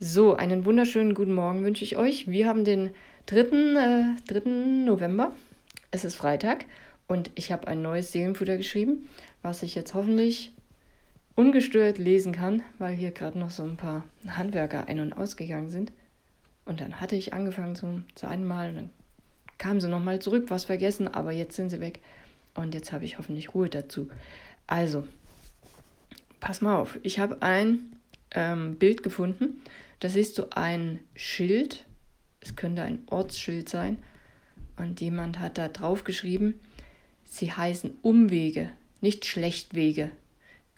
So, einen wunderschönen guten Morgen wünsche ich euch. Wir haben den 3. Äh, 3. November. Es ist Freitag und ich habe ein neues Seelenfutter geschrieben, was ich jetzt hoffentlich ungestört lesen kann, weil hier gerade noch so ein paar Handwerker ein- und ausgegangen sind. Und dann hatte ich angefangen zum, zu einem Mal und dann kamen sie nochmal zurück, was vergessen, aber jetzt sind sie weg. Und jetzt habe ich hoffentlich Ruhe dazu. Also, pass mal auf, ich habe ein ähm, Bild gefunden da siehst du ein Schild, es könnte ein Ortsschild sein, und jemand hat da drauf geschrieben, sie heißen Umwege, nicht Schlechtwege.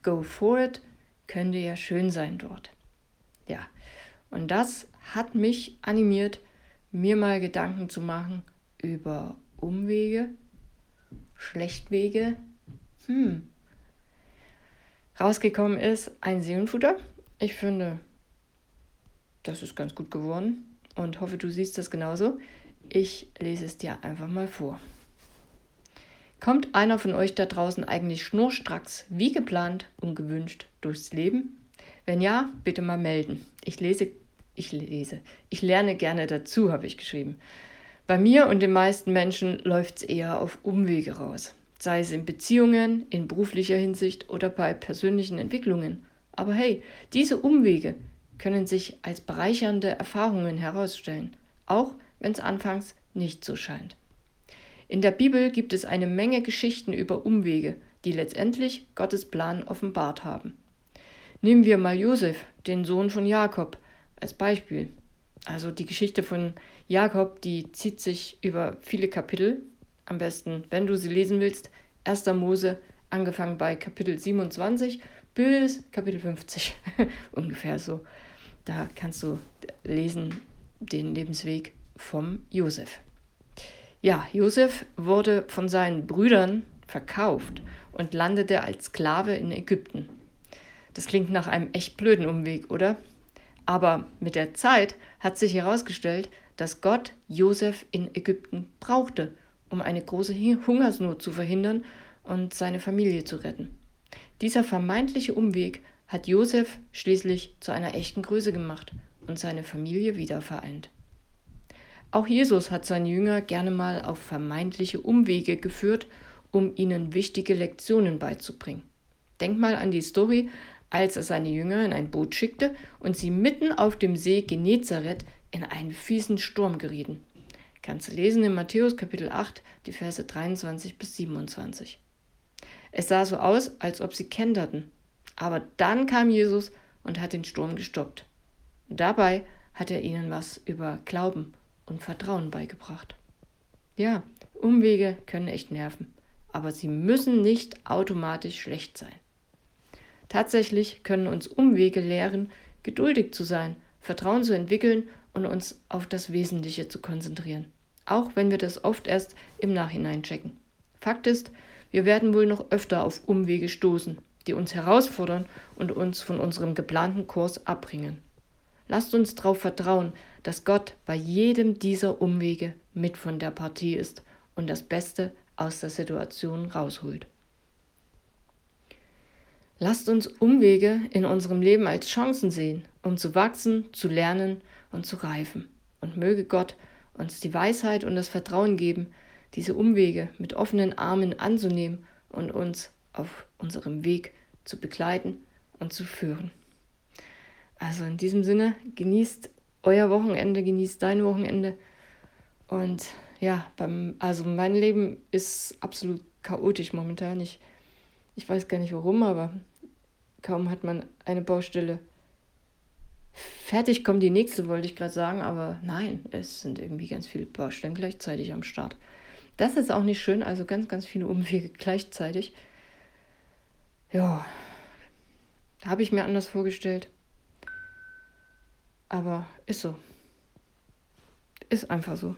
Go for it könnte ja schön sein dort. Ja, und das hat mich animiert, mir mal Gedanken zu machen über Umwege, Schlechtwege. Hm. Rausgekommen ist ein Seelenfutter. Ich finde, das ist ganz gut geworden und hoffe, du siehst das genauso. Ich lese es dir einfach mal vor. Kommt einer von euch da draußen eigentlich schnurstracks, wie geplant und gewünscht, durchs Leben? Wenn ja, bitte mal melden. Ich lese, ich lese, ich lerne gerne dazu, habe ich geschrieben. Bei mir und den meisten Menschen läuft es eher auf Umwege raus, sei es in Beziehungen, in beruflicher Hinsicht oder bei persönlichen Entwicklungen. Aber hey, diese Umwege, können sich als bereichernde Erfahrungen herausstellen, auch wenn es anfangs nicht so scheint. In der Bibel gibt es eine Menge Geschichten über Umwege, die letztendlich Gottes Plan offenbart haben. Nehmen wir mal Josef, den Sohn von Jakob, als Beispiel. Also die Geschichte von Jakob, die zieht sich über viele Kapitel. Am besten, wenn du sie lesen willst, 1. Mose, angefangen bei Kapitel 27 bis Kapitel 50, ungefähr so. Da kannst du lesen den Lebensweg vom Josef. Ja, Josef wurde von seinen Brüdern verkauft und landete als Sklave in Ägypten. Das klingt nach einem echt blöden Umweg, oder? Aber mit der Zeit hat sich herausgestellt, dass Gott Josef in Ägypten brauchte, um eine große Hungersnot zu verhindern und seine Familie zu retten. Dieser vermeintliche Umweg hat Josef schließlich zu einer echten Größe gemacht und seine Familie wieder vereint. Auch Jesus hat seine Jünger gerne mal auf vermeintliche Umwege geführt, um ihnen wichtige Lektionen beizubringen. Denk mal an die Story, als er seine Jünger in ein Boot schickte und sie mitten auf dem See Genezareth in einen fiesen Sturm gerieten. Kannst du lesen in Matthäus Kapitel 8, die Verse 23 bis 27. Es sah so aus, als ob sie kenterten aber dann kam Jesus und hat den Sturm gestoppt. Dabei hat er ihnen was über Glauben und Vertrauen beigebracht. Ja, Umwege können echt nerven, aber sie müssen nicht automatisch schlecht sein. Tatsächlich können uns Umwege lehren, geduldig zu sein, Vertrauen zu entwickeln und uns auf das Wesentliche zu konzentrieren, auch wenn wir das oft erst im Nachhinein checken. Fakt ist, wir werden wohl noch öfter auf Umwege stoßen die uns herausfordern und uns von unserem geplanten Kurs abbringen. Lasst uns darauf vertrauen, dass Gott bei jedem dieser Umwege mit von der Partie ist und das Beste aus der Situation rausholt. Lasst uns Umwege in unserem Leben als Chancen sehen, um zu wachsen, zu lernen und zu reifen. Und möge Gott uns die Weisheit und das Vertrauen geben, diese Umwege mit offenen Armen anzunehmen und uns auf unserem Weg zu begleiten und zu führen. Also in diesem Sinne, genießt euer Wochenende, genießt dein Wochenende. Und ja, beim, also mein Leben ist absolut chaotisch momentan. Ich, ich weiß gar nicht warum, aber kaum hat man eine Baustelle fertig, kommt die nächste, wollte ich gerade sagen, aber nein, es sind irgendwie ganz viele Baustellen gleichzeitig am Start. Das ist auch nicht schön, also ganz, ganz viele Umwege gleichzeitig. Ja, habe ich mir anders vorgestellt. Aber ist so. Ist einfach so.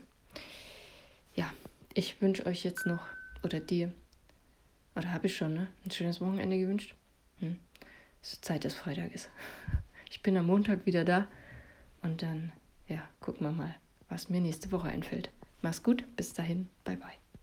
Ja, ich wünsche euch jetzt noch, oder dir, oder habe ich schon, ne? Ein schönes Wochenende gewünscht. Hm. Es ist Zeit des Freitages. Ich bin am Montag wieder da und dann, ja, gucken wir mal, was mir nächste Woche einfällt. Mach's gut, bis dahin, bye bye.